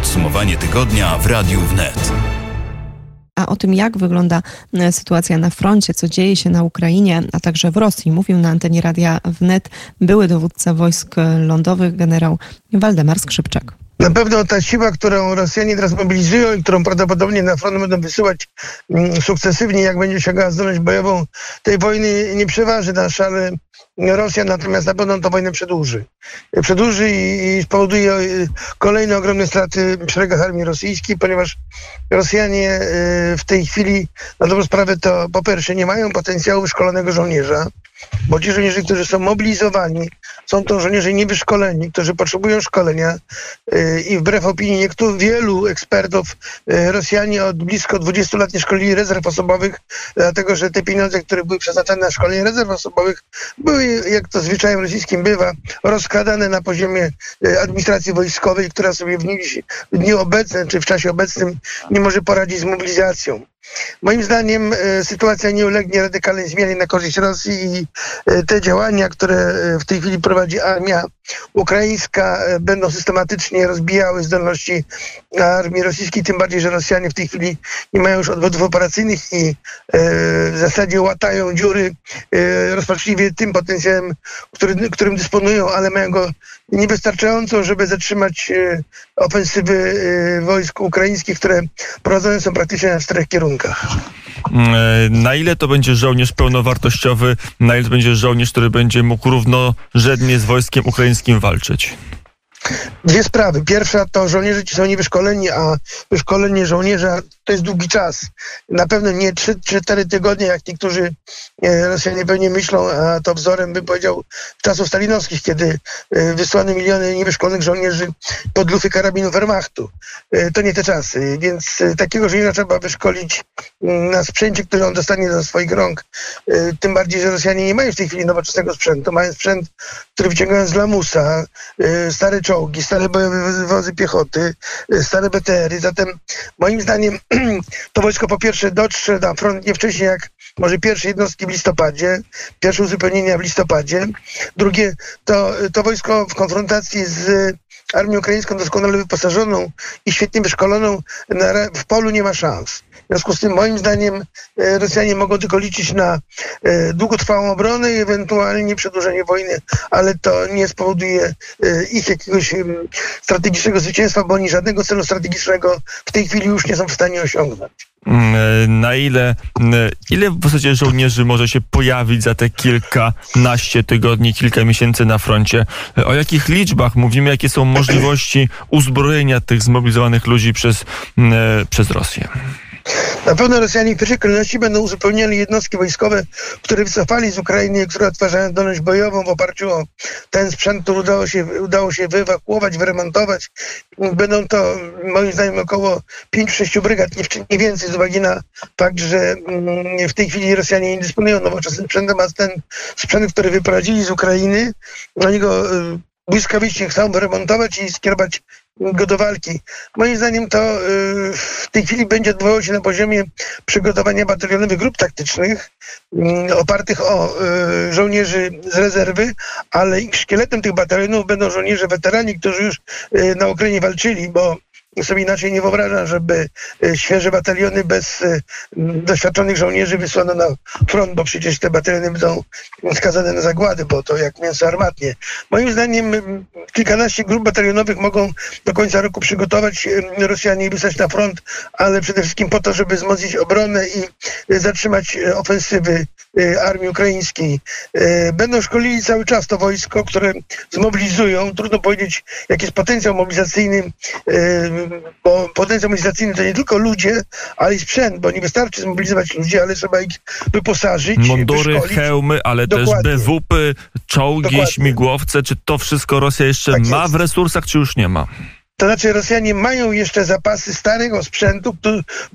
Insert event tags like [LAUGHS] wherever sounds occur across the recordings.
Podsumowanie tygodnia w Radiu Wnet. A o tym, jak wygląda e, sytuacja na froncie, co dzieje się na Ukrainie, a także w Rosji, mówił na antenie Radia Wnet były dowódca wojsk lądowych generał Waldemar Skrzypczak. Na pewno ta siła, którą Rosjanie teraz mobilizują i którą prawdopodobnie na front będą wysyłać mm, sukcesywnie, jak będzie osiągała zdolność bojową, tej wojny nie przeważy na szale Rosjan, natomiast na pewno tę wojnę przedłuży. Przedłuży i, spowoduje y, kolejne ogromne straty w szeregach armii rosyjskiej, ponieważ Rosjanie y, w tej chwili na dobrą sprawę to po pierwsze nie mają potencjału wyszkolonego żołnierza, bo ci żołnierze, którzy są mobilizowani, są to żołnierze niewyszkoleni, którzy potrzebują szkolenia y, i wbrew opinii niektórych, wielu ekspertów Rosjanie od blisko 20 lat nie szkolili rezerw osobowych, dlatego że te pieniądze, które były przeznaczone na szkolenie rezerw osobowych, były, jak to zwyczajem rosyjskim bywa, rozkładane na poziomie y, administracji wojskowej, która sobie w dniu, w dniu obecnym, czy w czasie obecnym nie może poradzić z mobilizacją. Moim zdaniem e, sytuacja nie ulegnie radykalnej zmianie na korzyść Rosji i e, te działania, które e, w tej chwili prowadzi armia ukraińska, będą systematycznie rozbijały zdolności armii rosyjskiej, tym bardziej, że Rosjanie w tej chwili nie mają już odwodów operacyjnych i w zasadzie łatają dziury rozpaczliwie tym potencjałem, który, którym dysponują, ale mają go niewystarczająco, żeby zatrzymać ofensywy wojsk ukraińskich, które prowadzone są praktycznie na czterech kierunkach Mm, e, na ile to będzie żołnierz pełnowartościowy, na ile to będzie żołnierz, który będzie mógł równorzędnie z wojskiem ukraińskim walczyć? Dwie sprawy. Pierwsza to żołnierze ci są niewyszkoleni, a wyszkolenie żołnierza to jest długi czas. Na pewno nie 3-4 tygodnie, jak niektórzy e, Rosjanie pewnie myślą, a to wzorem bym powiedział czasów stalinowskich, kiedy e, wysłano miliony niewyszkolonych żołnierzy pod lufy karabinów Wehrmachtu. E, to nie te czasy, więc takiego żołnierza trzeba wyszkolić mm, na sprzęcie, który on dostanie do swoich rąk. Tym bardziej, że Rosjanie nie mają w tej chwili nowoczesnego sprzętu. Mają sprzęt, który wyciągają z lamusa, stare czołgi, stare bojowe wozy piechoty, stare BTR-y. Zatem moim zdaniem [CLEARS THROAT] to wojsko po pierwsze dotrze na front nie wcześniej jak może pierwsze jednostki w listopadzie, pierwsze uzupełnienia w listopadzie. Drugie, to, to wojsko w konfrontacji z armią ukraińską doskonale wyposażoną i świetnie wyszkoloną w polu nie ma szans. W związku z tym moim zdaniem e, Rosjanie mogą tylko liczyć na e, długotrwałą obronę i ewentualnie przedłużenie wojny, ale to nie spowoduje e, ich jakiegoś strategicznego zwycięstwa, bo oni żadnego celu strategicznego w tej chwili już nie są w stanie osiągnąć. Mm, na ile, ile w zasadzie żołnierzy może się pojawić za te kilkanaście tygodni, kilka miesięcy na froncie? O jakich liczbach mówimy, jakie są możliwości uzbrojenia tych zmobilizowanych ludzi przez, przez Rosję? Na pewno Rosjanie w pierwszej kolejności będą uzupełniali jednostki wojskowe, które wycofali z Ukrainy, które odtwarzają zdolność bojową w oparciu o ten sprzęt, który udało się, udało się wyewakuować, wyremontować. Będą to moim zdaniem około 5-6 brygad, nie, więcej z uwagi na fakt, że mm, w tej chwili Rosjanie nie dysponują nowoczesnym sprzętem, a ten sprzęt, który wyprowadzili z Ukrainy, oni go y, błyskawicznie chcą wyremontować i skierować go do walki. Moim zdaniem to y, w tej chwili będzie odbywało się na poziomie przygotowania batalionowych grup taktycznych mm, opartych o y, żołnierzy z rezerwy, ale szkieletem tych batalionów będą żołnierze weterani, którzy już y, na Ukrainie walczyli, bo sobie inaczej nie wyobrażam, żeby e, świeże bataliony bez e, doświadczonych żołnierzy wysłano na front, bo przecież te bataliony będą skazane na zagłady, bo to jak mięso armatnie. Moim zdaniem kilkanaście grup batalionowych mogą do końca roku przygotować Rosjanie i wysłać na front, ale przede wszystkim po to, żeby wzmocnić obronę i e, zatrzymać ofensywy armii ukraińskiej. Będą szkolili cały czas to wojsko, które zmobilizują. Trudno powiedzieć, jaki jest potencjał mobilizacyjny bo potencjał mobilizacyjny to nie tylko ludzie, ale i sprzęt, bo nie wystarczy zmobilizować ludzi, ale trzeba ich wyposażyć. Mundury, wyszkolić. hełmy, ale Dokładnie. też BWP, czołgi, Dokładnie. śmigłowce. Czy to wszystko Rosja jeszcze tak ma jest. w resursach, czy już nie ma? To znaczy Rosjanie mają jeszcze zapasy starego sprzętu,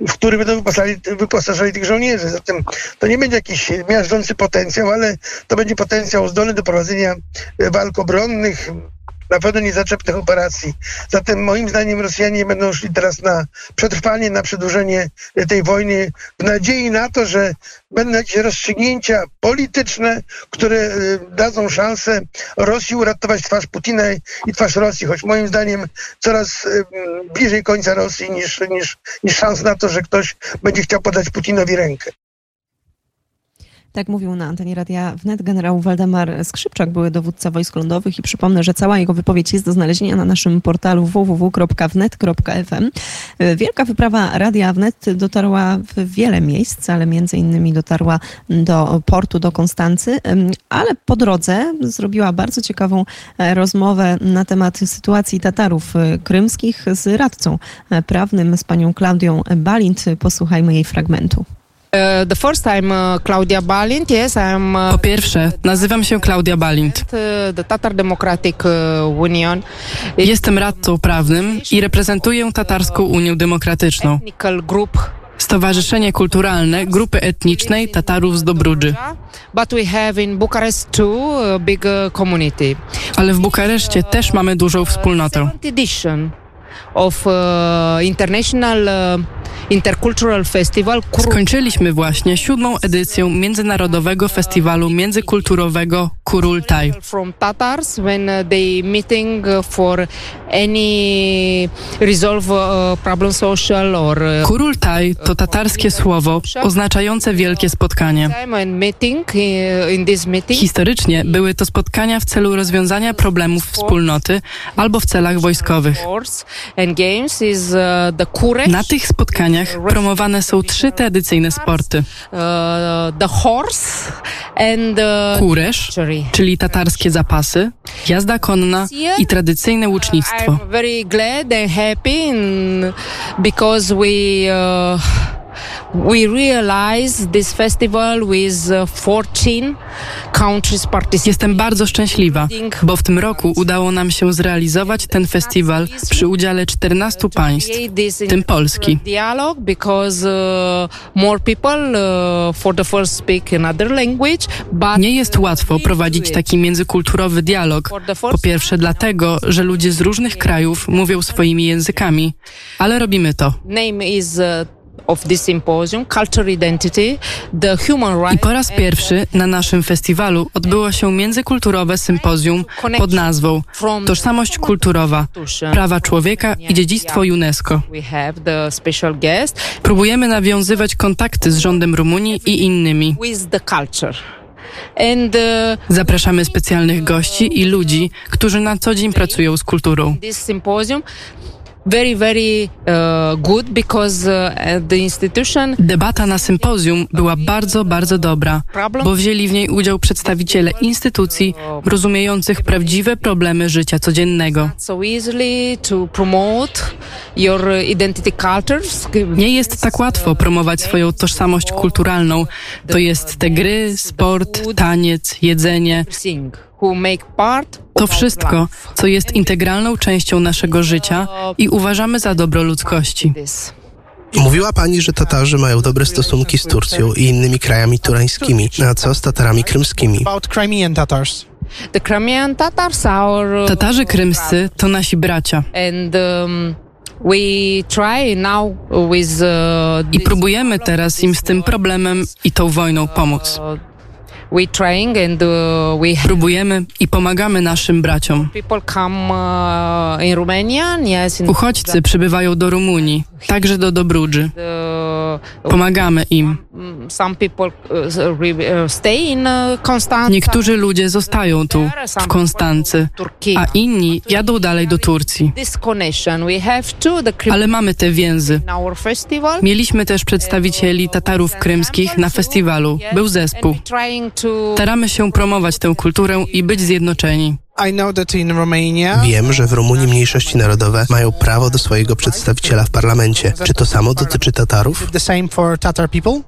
w który będą wyposażali, wyposażali tych żołnierzy. Zatem to nie będzie jakiś miażdżący potencjał, ale to będzie potencjał zdolny do prowadzenia walk obronnych, na pewno nie zaczepnych operacji. Zatem moim zdaniem Rosjanie będą szli teraz na przetrwanie, na przedłużenie tej wojny w nadziei na to, że będą jakieś rozstrzygnięcia polityczne, które y, dadzą szansę Rosji uratować twarz Putina i twarz Rosji, choć moim zdaniem coraz y, bliżej końca Rosji niż, niż, niż szans na to, że ktoś będzie chciał podać Putinowi rękę. Tak mówił na antenie Radia Wnet generał Waldemar Skrzypczak, były dowódca wojsk lądowych i przypomnę, że cała jego wypowiedź jest do znalezienia na naszym portalu www.wnet.fm. Wielka wyprawa Radia Wnet dotarła w wiele miejsc, ale między innymi dotarła do portu, do Konstancy, ale po drodze zrobiła bardzo ciekawą rozmowę na temat sytuacji Tatarów krymskich z radcą prawnym, z panią Klaudią Balint. Posłuchajmy jej fragmentu. Uh, the first time uh, Claudia Balint, yes, I'm, uh, Po pierwsze, nazywam się Klaudia Balint. the Tatar Democratic Union. Jestem radcą prawnym i reprezentuję Tatarską Unię Demokratyczną. Stowarzyszenie kulturalne grupy etnicznej Tatarów z Dobrudży. Community. Ale w Bukareszcie też mamy dużą wspólnotę. Of international Intercultural Festival. Skończyliśmy właśnie siódmą edycję Międzynarodowego Festiwalu Międzykulturowego Kurultaj. From Tatars when they meeting for any resolve problem social or Kurultaj to tatarskie słowo oznaczające wielkie spotkanie. Historycznie były to spotkania w celu rozwiązania problemów wspólnoty albo w celach wojskowych. Na tych spotkaniach promowane są trzy tradycyjne sporty. Kuresz, czyli tatarskie zapasy, jazda konna i tradycyjne łucznictwo. We realize this festival with 14 countries participating. Jestem bardzo szczęśliwa, bo w tym roku udało nam się zrealizować ten festiwal przy udziale 14 państw, w tym Polski. Dialog because more people for the first speak another language, but Nie jest łatwo prowadzić taki międzykulturowy dialog. Po pierwsze dlatego, że ludzie z różnych krajów mówią swoimi językami, ale robimy to. Name is I po raz pierwszy na naszym festiwalu odbyło się międzykulturowe sympozjum pod nazwą Tożsamość kulturowa, prawa człowieka i dziedzictwo UNESCO. Próbujemy nawiązywać kontakty z rządem Rumunii i innymi. Zapraszamy specjalnych gości i ludzi, którzy na co dzień pracują z kulturą very, very uh, good because uh, the institution Debata na sympozjum była bardzo, bardzo dobra, bo wzięli w niej udział przedstawiciele instytucji rozumiejących prawdziwe problemy życia codziennego. Nie jest tak łatwo promować swoją tożsamość kulturalną. To jest te gry, sport, taniec, jedzenie. who make part To wszystko, co jest integralną częścią naszego życia i uważamy za dobro ludzkości. Mówiła pani, że Tatarzy mają dobre stosunki z Turcją i innymi krajami turańskimi. A co z Tatarami krymskimi? Are Tatarzy krymscy to nasi bracia. um, uh, I próbujemy teraz im z tym problemem i tą wojną pomóc. Próbujemy i pomagamy naszym braciom. uh, Uchodźcy przybywają do Rumunii, także do Dobrudży. the, Pomagamy im. uh, uh, uh. Niektórzy ludzie zostają tu, w Konstancy, a inni jadą dalej do Turcji. Ale mamy te więzy. Mieliśmy też przedstawicieli Tatarów krymskich na festiwalu. Był zespół. Staramy się promować tę kulturę i być zjednoczeni. I know that in Romania Wiem, że w Rumunii mniejszości narodowe mają prawo do swojego przedstawiciela w parlamencie. Czy to samo dotyczy Tatarów? the same for Tatar people.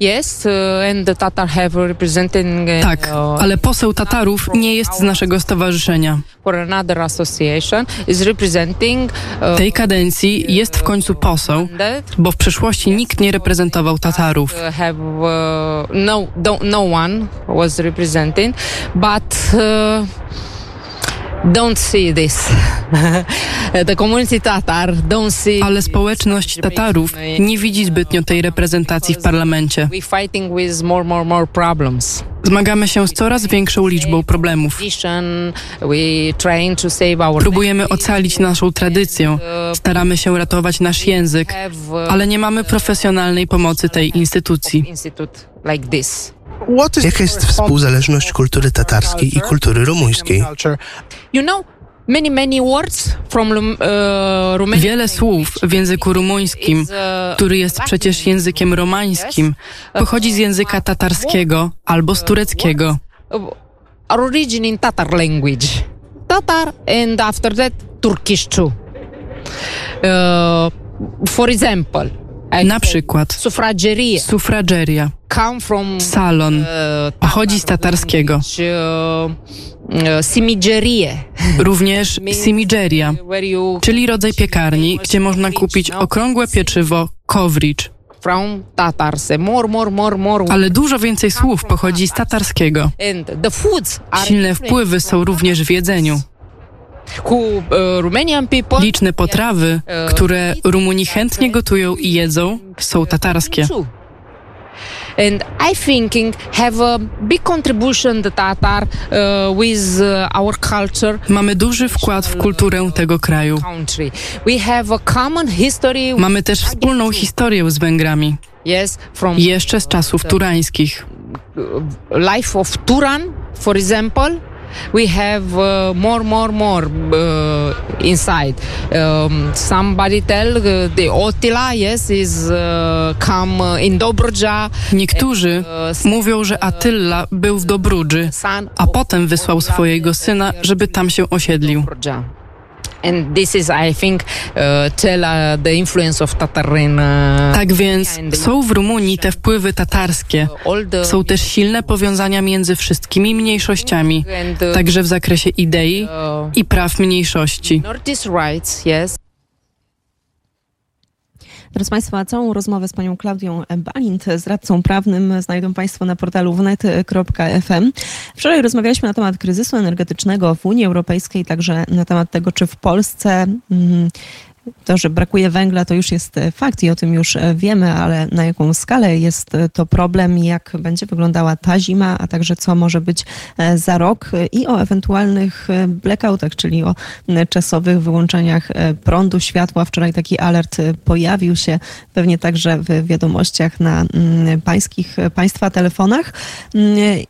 yes, uh, and the Tatar have representing uh, Tak, ale poseł Tatarów nie jest z naszego stowarzyszenia. for another association is representing uh, Tej kadencji jest w końcu poseł, bo w przeszłości nikt nie reprezentował Tatarów. have no no one was representing but don't see this. [LAUGHS] the community Tatar don't see Ale społeczność Tatarów nie widzi zbytnio tej reprezentacji w parlamencie. we fighting with more, more, more problems. Zmagamy się z coraz większą liczbą problemów. Próbujemy ocalić naszą tradycję, staramy się ratować nasz język, uh, ale nie mamy profesjonalnej pomocy tej instytucji. Jaka jest współzależność kultury tatarskiej i kultury rumuńskiej? culture? You know, many, many words from Rum- Romanian Wiele słów w języku rumuńskim, uh, który jest przecież językiem romańskim, pochodzi z języka tatarskiego albo z tureckiego. origin in Tatar language. Tatar and after that Turkish too. Uh, for example, Na przykład. sufrageria, salon, pochodzi z tatarskiego. uh, simigerie, również [LAUGHS] simigeria, czyli rodzaj piekarni, gdzie można kupić okrągłe pieczywo more. Ale dużo więcej słów pochodzi z tatarskiego. Silne wpływy są również w jedzeniu. Liczne potrawy, które Rumuni chętnie gotują i jedzą, są tatarskie. And I thinking have a big contribution the Tatar uh, with our culture Mamy duży wkład w kulturę tego kraju. We have a common history. Mamy też wspólną historię z Węgrami, Yes, from jeszcze z czasów turańskich. life of Turan, for example. We have uh, more, more, more uh, inside. Um, somebody tell uh, the Otila, yes, is uh, come uh, in Dobroja. Niektórzy mówią, że Attila był w Dobrudży, a potem wysłał swojego syna, żeby tam się osiedlił. Tak więc są w Rumunii te wpływy tatarskie. the Są też silne powiązania między wszystkimi mniejszościami, and uh, także w zakresie idei uh, i praw mniejszości. Drodzy Państwo, całą rozmowę z panią Klaudią Balint, z radcą prawnym, znajdą Państwo na portalu wnet.fm. Wczoraj rozmawialiśmy na temat kryzysu energetycznego w Unii Europejskiej, także na temat tego, czy w Polsce mm, to, że brakuje węgla, to już jest fakt i o tym już wiemy, ale na jaką skalę jest to problem, jak będzie wyglądała ta zima, a także co może być za rok i o ewentualnych blackoutach, czyli o czasowych wyłączeniach prądu, światła. Wczoraj taki alert pojawił się pewnie także w wiadomościach na pańskich, państwa telefonach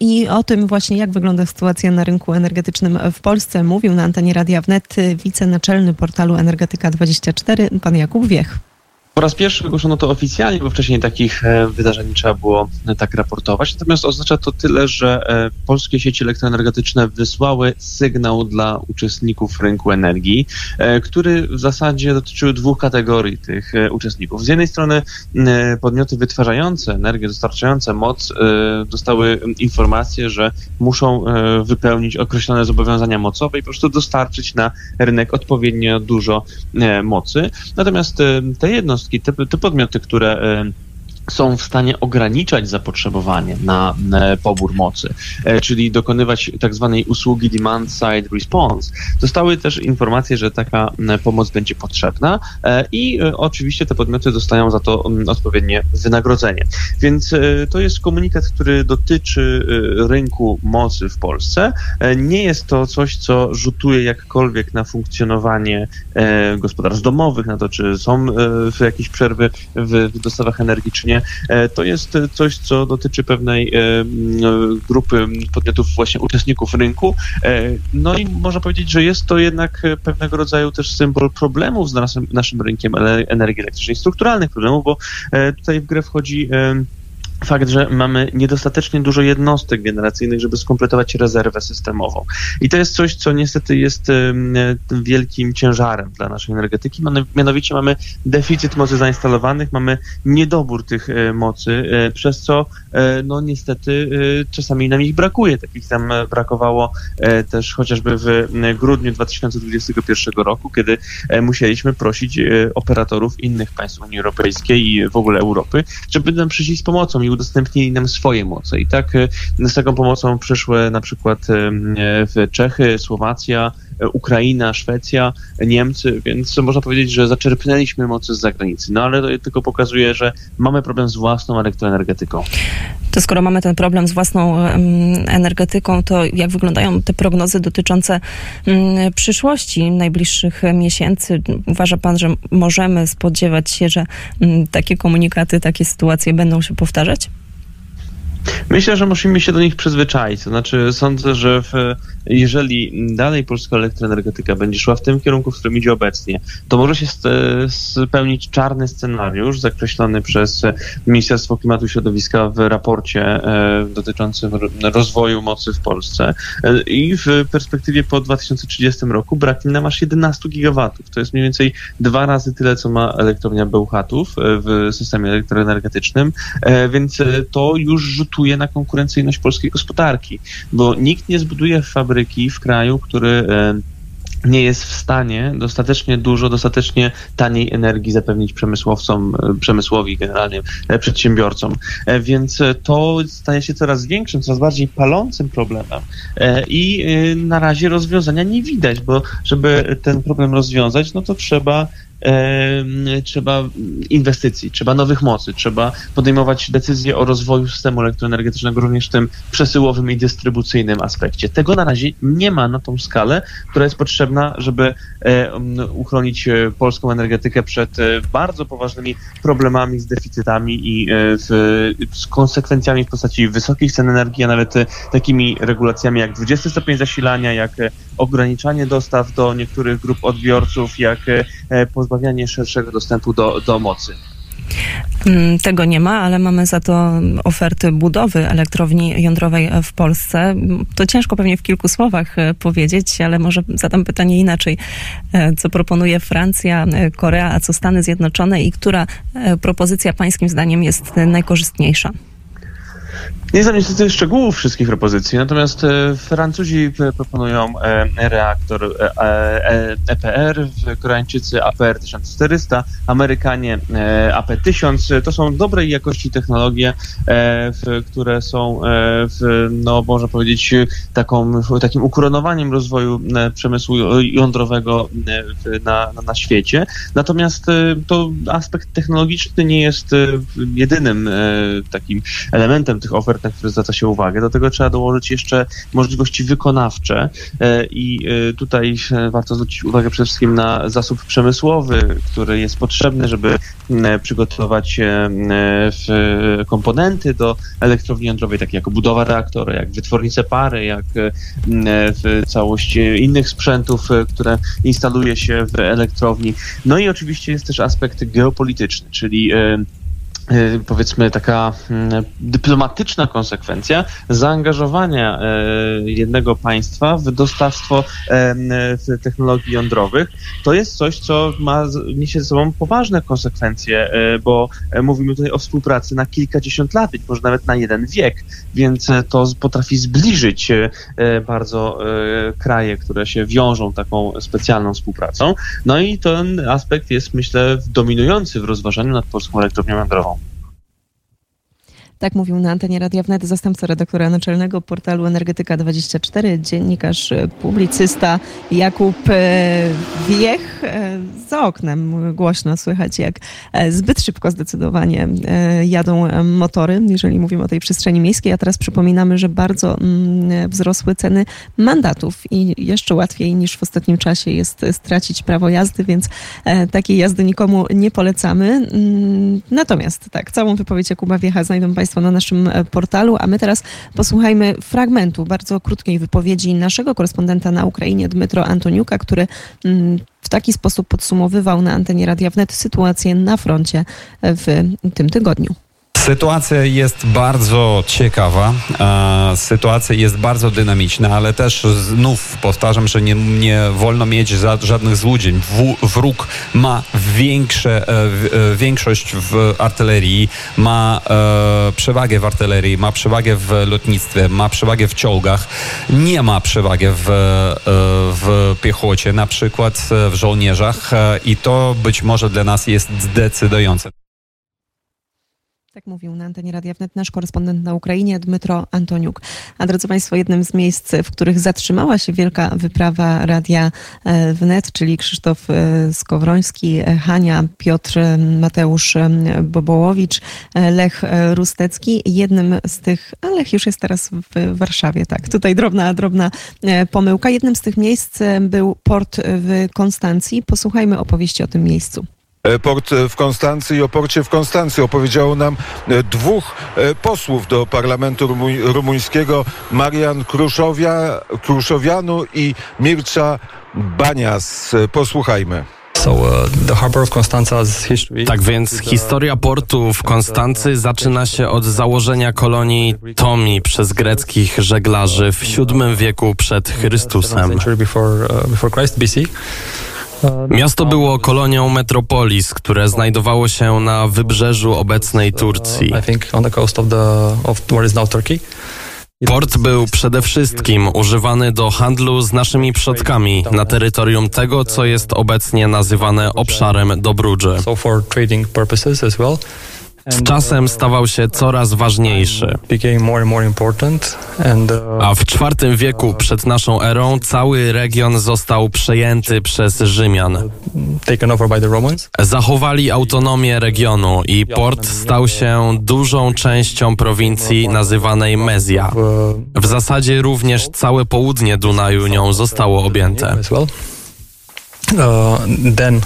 i o tym właśnie, jak wygląda sytuacja na rynku energetycznym w Polsce, mówił na antenie Radia Wnet wicenaczelny portalu Energetyka24, pan Jakub Wiech. Po raz pierwszy wygłoszono to oficjalnie, bo wcześniej takich e, wydarzeń nie trzeba było e, tak raportować. Natomiast oznacza to tyle, że e, polskie sieci elektroenergetyczne wysłały sygnał dla uczestników rynku energii, który w zasadzie dotyczył dwóch kategorii tych uczestników. Z jednej strony podmioty wytwarzające energię, dostarczające moc dostały informację, że muszą wypełnić określone zobowiązania mocowe i po prostu dostarczyć na rynek odpowiednio dużo mocy. Natomiast te jednostki, te, te podmioty, które są w stanie ograniczać zapotrzebowanie na e, pobór mocy, e, czyli dokonywać tak zwanej usługi demand side response. Dostały też informacje, że taka pomoc będzie potrzebna e, i oczywiście te podmioty dostają za to odpowiednie wynagrodzenie. Więc to jest komunikat, który dotyczy rynku mocy w Polsce. Nie jest to coś, co rzutuje jakkolwiek na funkcjonowanie gospodarstw domowych, na to, czy są jakieś przerwy w dostawach energii, czy nie. E, To jest coś, co dotyczy pewnej e, grupy podmiotów, właśnie uczestników rynku. E, No i można powiedzieć, że jest to jednak pewnego rodzaju też symbol problemów z naszym, naszym rynkiem energii elektrycznej, strukturalnych problemów, bo tutaj w grę wchodzi fakt, że mamy niedostatecznie dużo jednostek generacyjnych, żeby skompletować rezerwę systemową. I to jest coś, co niestety jest wielkim ciężarem dla naszej energetyki. Miano- Mianowicie mamy deficyt mocy zainstalowanych, mamy niedobór tych e, mocy, e, przez co e, no niestety czasami nam ich brakuje. Takich tam brakowało też chociażby w grudniu 2021 roku, kiedy musieliśmy prosić operatorów innych państw Unii Europejskiej i w ogóle Europy, żeby nam przyszli z pomocą i udostępnili nam swoje moce. I tak e, z taką pomocą przyszły na przykład e, Czechy, Słowacja, Ukraina, Szwecja, Niemcy, więc można powiedzieć, że zaczerpnęliśmy mocy z zagranicy. No ale to tylko pokazuje, że mamy problem z własną elektroenergetyką. To skoro mamy ten problem z własną energetyką, to jak wyglądają te prognozy dotyczące przyszłości najbliższych miesięcy? Uważa pan, że możemy spodziewać się, że takie komunikaty, takie sytuacje będą się powtarzać? Myślę, że musimy się do nich przyzwyczaić. To znaczy, sądzę, że w, jeżeli dalej polska elektroenergetyka będzie szła w tym kierunku, w którym idzie obecnie, to może się spełnić czarny scenariusz zakreślony przez Ministerstwo Klimatu i Środowiska w raporcie e, dotyczącym rozwoju mocy w Polsce. E, I w perspektywie po 2030 roku braknie nam aż 11 gigawatów. To jest mniej więcej dwa razy tyle, co ma elektrownia Bełchatów e, w systemie elektroenergetycznym, więc to już rzutuje na konkurencyjność polskiej gospodarki, bo nikt nie zbuduje fabryki w kraju, który e, nie jest w stanie dostatecznie dużo, dostatecznie taniej energii zapewnić przemysłowcom, e, przemysłowi generalnie, e, przedsiębiorcom. Więc to staje się coraz większym, coraz bardziej palącym problemem i na razie rozwiązania nie widać, bo żeby ten problem rozwiązać, no to trzeba trzeba inwestycji, trzeba nowych mocy, trzeba podejmować decyzje o rozwoju systemu elektroenergetycznego również w tym przesyłowym i dystrybucyjnym aspekcie. Tego na razie nie ma na tą skalę, która jest potrzebna, żeby uchronić e, polską energetykę przed e, bardzo poważnymi problemami z deficytami i e, z konsekwencjami w postaci wysokich cen energii, a nawet takimi regulacjami jak 20 stopień zasilania, jak ograniczanie dostaw do niektórych grup odbiorców, jak pozbawianie szerszego dostępu do, do mocy. Mm, tego nie ma, ale mamy za to oferty budowy elektrowni jądrowej w Polsce. To ciężko pewnie w kilku słowach e, powiedzieć, ale może zadam pytanie inaczej. E, co proponuje Francja, e, Korea, a co Stany Zjednoczone i która propozycja pańskim zdaniem jest najkorzystniejsza? Nie znam niestety szczegółów wszystkich propozycji, natomiast e, Francuzi proponują e, reaktor e, EPR, Koreańczycy APR 1400, Amerykanie AP1000. To są dobrej jakości technologie, które są, w, no można powiedzieć, taką, takim ukoronowaniem rozwoju przemysłu jądrowego na, na świecie. Natomiast to aspekt technologiczny nie jest jedynym takim elementem tych ofert, na które zwraca się uwagę. Do tego trzeba dołożyć jeszcze możliwości wykonawcze e, i e, tutaj warto zwrócić uwagę przede wszystkim na zasób przemysłowy, który jest potrzebny, żeby przygotować komponenty do elektrowni jądrowej, takie jak budowa reaktora, jak wytwornice pary, jak całość innych sprzętów, e, które instaluje się w elektrowni. No i oczywiście jest też aspekt geopolityczny, czyli powiedzmy taka mm, dyplomatyczna konsekwencja zaangażowania y, jednego państwa w dostawstwo y, technologii jądrowych. To jest coś, co ma, niesie ze sobą poważne konsekwencje, bo mówimy tutaj o współpracy na kilkadziesiąt lat, być może nawet na jeden wiek, więc to potrafi zbliżyć bardzo kraje, które się wiążą taką specjalną współpracą. No i ten aspekt jest, myślę, dominujący w rozważaniu nad polską elektrownią jądrową. Tak mówił na antenie Radia Wnet zastępca redaktora naczelnego portalu Energetyka24, dziennikarz, e, publicysta Jakub e, Wiech. E, za oknem głośno słychać, jak zbyt szybko zdecydowanie jadą motory, jeżeli mówimy o tej przestrzeni miejskiej. A teraz przypominamy, że bardzo mm, wzrosły ceny mandatów i jeszcze łatwiej niż w ostatnim czasie jest stracić prawo jazdy, więc takiej jazdy nikomu nie polecamy. Mm, natomiast tak, całą wypowiedź Jakuba Wiecha znajdą Państwo Na naszym e, portalu, a my teraz posłuchajmy fragmentu bardzo krótkiej wypowiedzi naszego korespondenta na Ukrainie, Dmytro Antoniuka, który mm, w taki sposób podsumowywał na antenie Radia Wnet sytuację na froncie w tym tygodniu. Sytuacja jest bardzo ciekawa, sytuacja jest bardzo dynamiczna, ale też znów powtarzam, że nie, nie wolno mieć żadnych złudzeń. wróg ma większe, e, e, większość w artylerii, ma e, przewagę w artylerii, ma przewagę w lotnictwie, ma przewagę w czołgach, nie ma przewagi w, w piechocie, na przykład w żołnierzach i to być może dla nas jest decydujące. Tak mówił na antenie Radia Wnet nasz korespondent na Ukrainie Dmytro Antoniuk. A drodzy Państwo, jednym z miejsc, w których zatrzymała się wielka wyprawa Radia e, Wnet, czyli Krzysztof e, Skowroński, e, Hania, Piotr Mateusz Bobołowicz, Lech Rustecki. Jednym z tych, a Lech już jest teraz w Warszawie, tak, tutaj drobna, drobna pomyłka. Jednym z tych miejsc był port w Konstancji. Posłuchajmy opowieści o tym miejscu. E, port w Konstancji i o porcie w Konstancji opowiedziało nam e, dwóch e, posłów do parlamentu rumuńskiego, Marian Kruszowia, Kruszowianu i Mircza Banias. Posłuchajmy. Uh, tak więc historia portu w Konstancy zaczyna się od założenia kolonii Tomi przez greckich żeglarzy w VII wieku przed Chrystusem. Miasto było kolonią metropolis, które znajdowało się na wybrzeżu obecnej Turcji. Port był przede wszystkim używany do handlu z naszymi przodkami na terytorium tego, co jest obecnie nazywane obszarem Dobrudży. Z czasem stawał się coraz ważniejszy. A w IV wieku przed naszą erą cały region został przejęty przez Rzymian. Zachowali autonomię regionu i port stał się dużą częścią prowincji nazywanej Mezja. W zasadzie również całe południe Dunaju nią zostało objęte. Then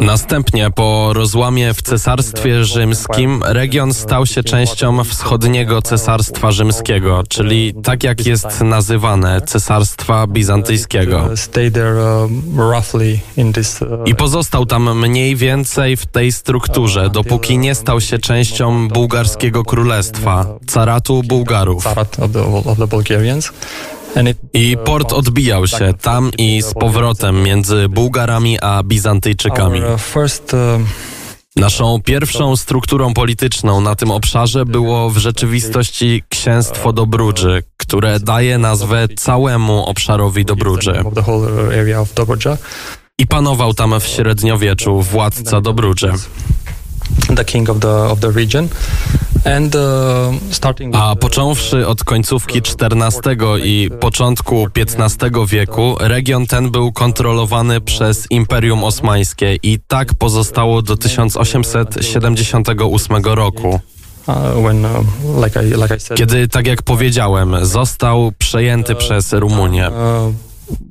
Następnie po rozłamie w Cesarstwie Rzymskim region stał się częścią wschodniego Cesarstwa Rzymskiego, czyli tak jak jest nazywane Cesarstwa Bizantyjskiego. I pozostał tam mniej więcej w tej strukturze, dopóki nie stał się częścią bułgarskiego królestwa, caratu Bułgarów. I port odbijał się tam i z powrotem między Bułgarami a Bizantyjczykami. Uh, uh, Naszą pierwszą strukturą polityczną na tym obszarze było w rzeczywistości księstwo Dobrudży, które daje nazwę całemu obszarowi Dobrudży. I panował tam w średniowieczu władca Dobrudży. The king of the, of the region. Uh, A począwszy od końcówki XIV i początku XV wieku, region ten był kontrolowany przez Imperium Osmańskie i tak pozostało do 1878 roku. Uh, uh, Kiedy, tak jak powiedziałem, został przejęty przez Rumunię.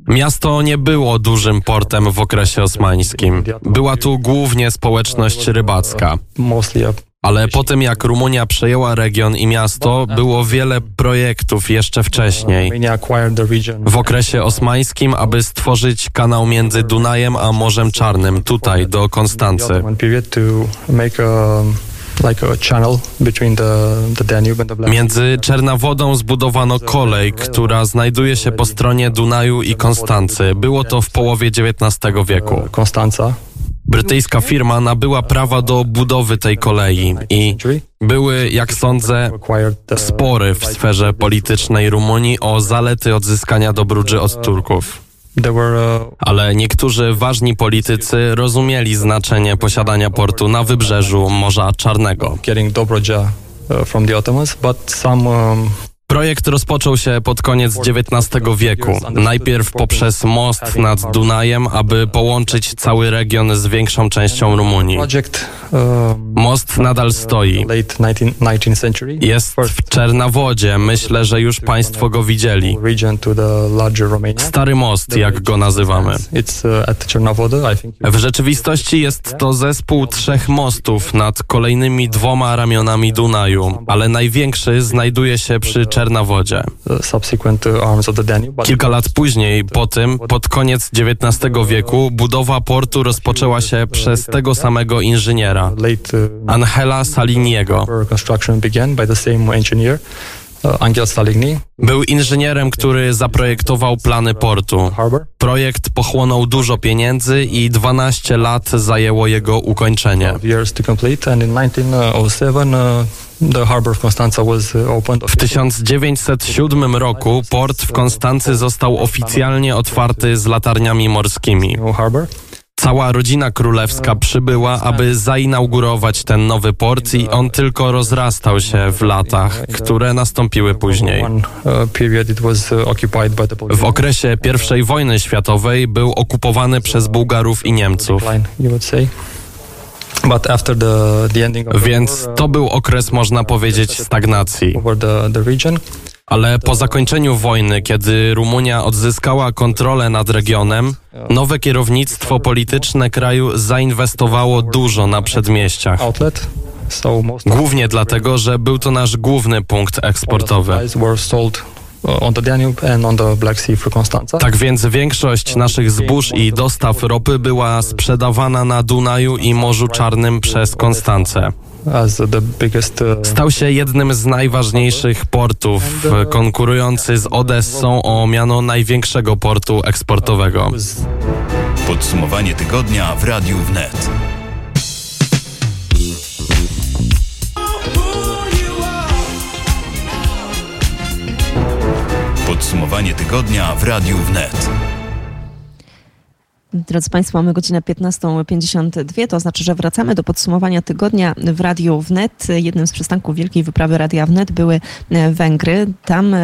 Miasto nie było dużym portem w okresie osmańskim. Była tu głównie społeczność rybacka. Ale po tym jak Rumunia przejęła region i miasto, było wiele projektów jeszcze wcześniej. W okresie osmańskim, aby stworzyć kanał między Dunajem a Morzem Czarnym, tutaj do Konstancy. Między Czernawodą zbudowano kolej, która znajduje się po stronie Dunaju i Konstancy. Było to w połowie XIX wieku. Konstanca. Brytyjska firma nabyła prawa do budowy tej kolei i były, jak sądzę, spory w sferze politycznej Rumunii o zalety odzyskania Dobrudży od Turków. Ale niektórzy ważni politycy rozumieli znaczenie posiadania portu na wybrzeżu Morza Czarnego. Projekt rozpoczął się pod koniec XIX wieku. Najpierw poprzez most nad Dunajem, aby połączyć cały region z większą częścią Rumunii. Most nadal stoi. Jest w Czernawodzie. Myślę, że już Państwo go widzieli. Stary most, jak go nazywamy. W rzeczywistości jest to zespół trzech mostów nad kolejnymi dwoma ramionami Dunaju, ale największy znajduje się przy Czernawodzie Czernowodzie. Kilka lat później, po tym, pod koniec XIX wieku, budowa portu rozpoczęła się przez tego samego inżyniera, Angela Saliniego. Angel Saligny. Był inżynierem, który zaprojektował plany portu. Projekt pochłonął dużo pieniędzy i 12 lat zajęło jego ukończenie. W 1907 roku port w Konstancy został oficjalnie otwarty z latarniami morskimi. Cała rodzina królewska przybyła, aby zainaugurować ten nowy port i on tylko rozrastał się w latach, które nastąpiły później. W okresie I wojny światowej był okupowany przez Bułgarów i Niemców. Więc to był okres, można powiedzieć, stagnacji. Ale po zakończeniu wojny, kiedy Rumunia odzyskała kontrolę nad regionem, nowe kierownictwo polityczne kraju zainwestowało dużo na przedmieściach. Głównie dlatego, że był to nasz główny punkt eksportowy. Tak więc większość naszych zbóż i dostaw ropy była sprzedawana na Dunaju i Morzu Czarnym przez Konstancę. Stał się jednym z najważniejszych portów, konkurujący z Odessą o miano największego portu eksportowego. Podsumowanie tygodnia w Radiu Wnet. Podsumowanie tygodnia w Radiu Wnet. Drodzy Państwo, mamy godzinę 15.52, to znaczy, że wracamy do podsumowania tygodnia w Radiu Wnet. Jednym z przystanków Wielkiej Wyprawy Radia Wnet były e, Węgry. Tam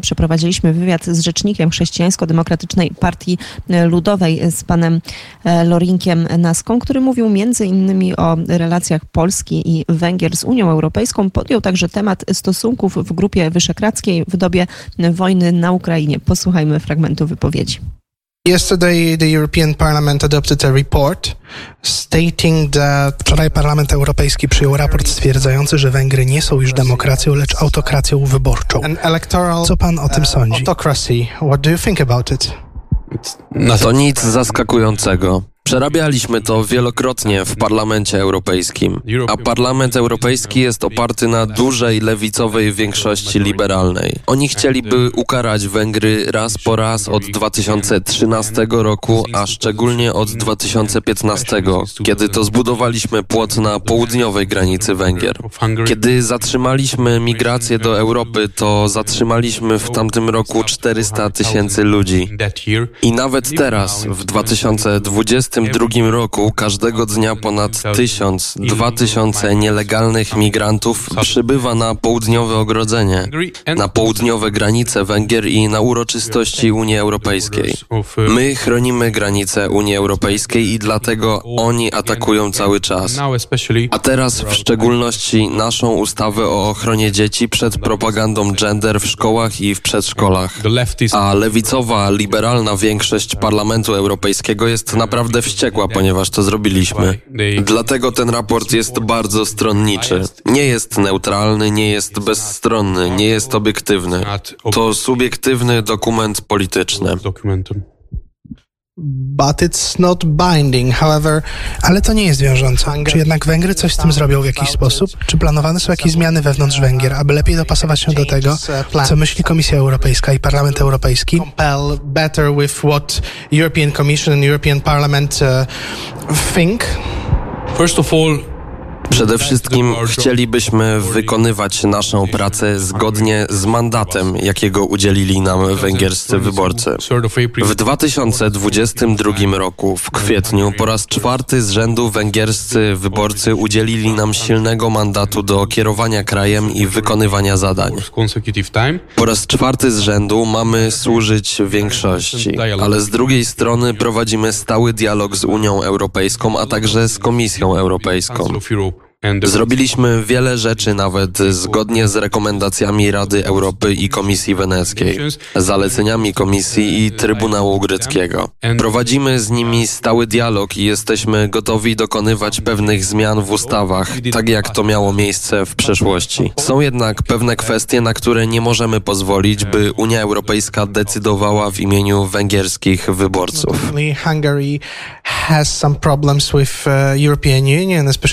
przeprowadziliśmy wywiad z rzecznikiem Chrześcijańsko-Demokratycznej Partii e, Ludowej, z panem e, Lorinkiem Naską, który mówił między innymi o relacjach Polski i Węgier z Unią Europejską. Podjął także temat stosunków w Grupie Wyszehradzkiej w dobie wojny na Ukrainie. Posłuchajmy fragmentu wypowiedzi. Yesterday the European Parliament adopted a report stating that Wczoraj Parlament Europejski przyjął raport stwierdzający, że Węgry nie są już demokracją, lecz autokracją wyborczą. Co pan o tym sądzi? Autocracy. What do you think about it? To nic zaskakującego. Przerabialiśmy to wielokrotnie w Parlamencie Europejskim, a Parlament Europejski jest oparty na dużej lewicowej większości liberalnej. Oni chcieliby ukarać Węgry raz po raz od 2013 roku, a szczególnie od 2015, kiedy to zbudowaliśmy płot na południowej granicy Węgier. Kiedy zatrzymaliśmy migrację do Europy, to zatrzymaliśmy w tamtym roku 400 tysięcy ludzi. I nawet teraz, w 2020 2022 roku każdego dnia ponad tysiąc, dwa tysiące nielegalnych migrantów przybywa na południowe ogrodzenie, na południowe granice Węgier i na uroczystości Unii Europejskiej. My chronimy granice Unii Europejskiej i dlatego oni atakują cały czas. A teraz w szczególności naszą ustawę o ochronie dzieci przed propagandą gender w szkołach i w przedszkolach. A lewicowa, liberalna większość Parlamentu Europejskiego jest naprawdę wściekła, ponieważ to zrobiliśmy. Dlatego ten raport jest bardzo stronniczy. Nie jest neutralny, nie jest bezstronny, nie jest obiektywny. To subiektywny dokument polityczny. But it's not binding, however... Ale to nie jest wiążące. Czy jednak Węgry coś z tym zrobią w jakiś sposób? Czy planowane są jakieś zmiany wewnątrz Węgier, aby lepiej dopasować się do tego, co myśli Komisja Europejska i Parlament Europejski? Compel better with what European Commission and European Parliament uh, think? First of all, Przede wszystkim chcielibyśmy wykonywać naszą pracę zgodnie z mandatem, jakiego udzielili nam węgierscy wyborcy. W 2022 roku, w kwietniu, po raz czwarty z rzędu węgierscy wyborcy udzielili nam silnego mandatu do kierowania krajem i wykonywania zadań. Po raz czwarty z rzędu mamy służyć większości, ale z drugiej strony prowadzimy stały dialog z Unią Europejską, a także z Komisją Europejską. Zrobiliśmy wiele rzeczy nawet zgodnie z rekomendacjami Rady Europy i Komisji Weneckiej, zaleceniami Komisji i Trybunału Greckiego. Prowadzimy z nimi stały dialog i jesteśmy gotowi dokonywać pewnych zmian w ustawach, tak jak to miało miejsce w przeszłości. Są jednak pewne kwestie, na które nie możemy pozwolić, by Unia Europejska decydowała w imieniu węgierskich wyborców.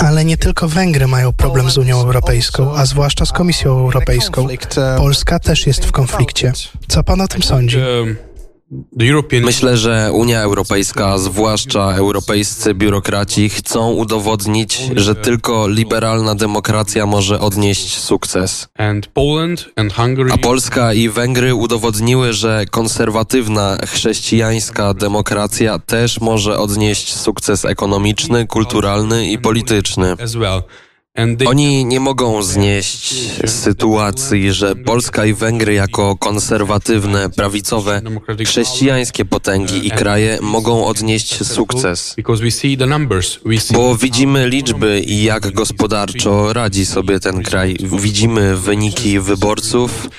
Ale nie tylko Węgry mają problem z Unią Europejską, a zwłaszcza z Komisją Europejską. Polska też jest w konflikcie. Co pan o tym sądzi? Myślę, że Unia Europejska, zwłaszcza europejscy biurokraci, chcą udowodnić, że tylko liberalna demokracja może odnieść sukces. A Polska i Węgry udowodniły, że konserwatywna chrześcijańska demokracja też może odnieść sukces ekonomiczny, kulturalny i polityczny. Oni nie mogą znieść sytuacji, że Polska i Węgry jako konserwatywne, prawicowe, chrześcijańskie potęgi i kraje mogą odnieść sukces. Bo widzimy liczby i jak gospodarczo radzi sobie ten kraj. Widzimy wyniki wyborców,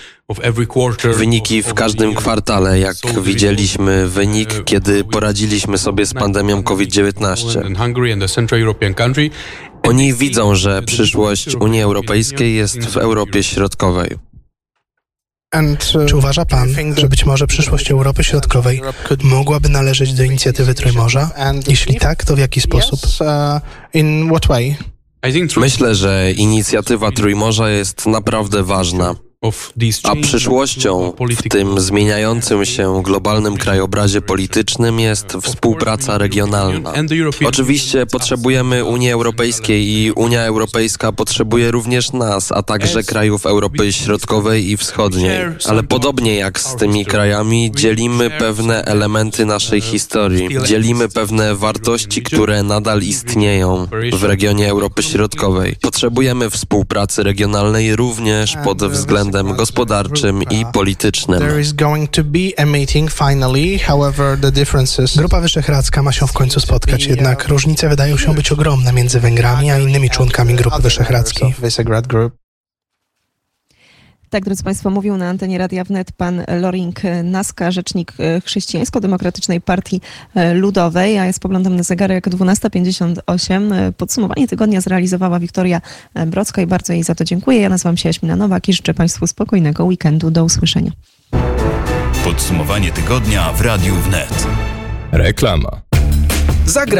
Wyniki w każdym kwartale, jak widzieliśmy wynik, kiedy poradziliśmy sobie z pandemią COVID-19. Oni widzą, że przyszłość Unii Europejskiej jest w Europie Środkowej. Czy uważa pan, że być może przyszłość Europy Środkowej mogłaby należeć do inicjatywy Trójmorza? Jeśli tak, to w jaki sposób? Myślę, że inicjatywa Trójmorza jest naprawdę ważna. A przyszłością w tym zmieniającym się globalnym krajobrazie politycznym jest współpraca regionalna. Oczywiście potrzebujemy Unii Europejskiej i Unia Europejska potrzebuje również nas, a także krajów Europy Środkowej i Wschodniej. Ale podobnie jak z tymi krajami, dzielimy pewne elementy naszej historii, dzielimy pewne wartości, które nadal istnieją w regionie Europy Środkowej. Potrzebujemy współpracy regionalnej również pod względem względem gospodarczym i politycznym. Grupa Wyszehradzka ma się w końcu spotkać, jednak różnice wydają się być ogromne między Węgrami a innymi członkami Grupy Wyszehradzkiej. Tak, drodzy Państwo, mówił na antenie Radia Wnet pan Loring Naska, rzecznik Chrześcijańsko-Demokratycznej Partii Ludowej, a ja spoglądam na zegarek 12.58. Podsumowanie tygodnia zrealizowała Wiktoria Brocka i bardzo jej za to dziękuję. Ja nazywam się Jaśmina Nowak i życzę Państwu spokojnego weekendu. Do usłyszenia. Podsumowanie tygodnia w Radiu Wnet. Reklama. Zagra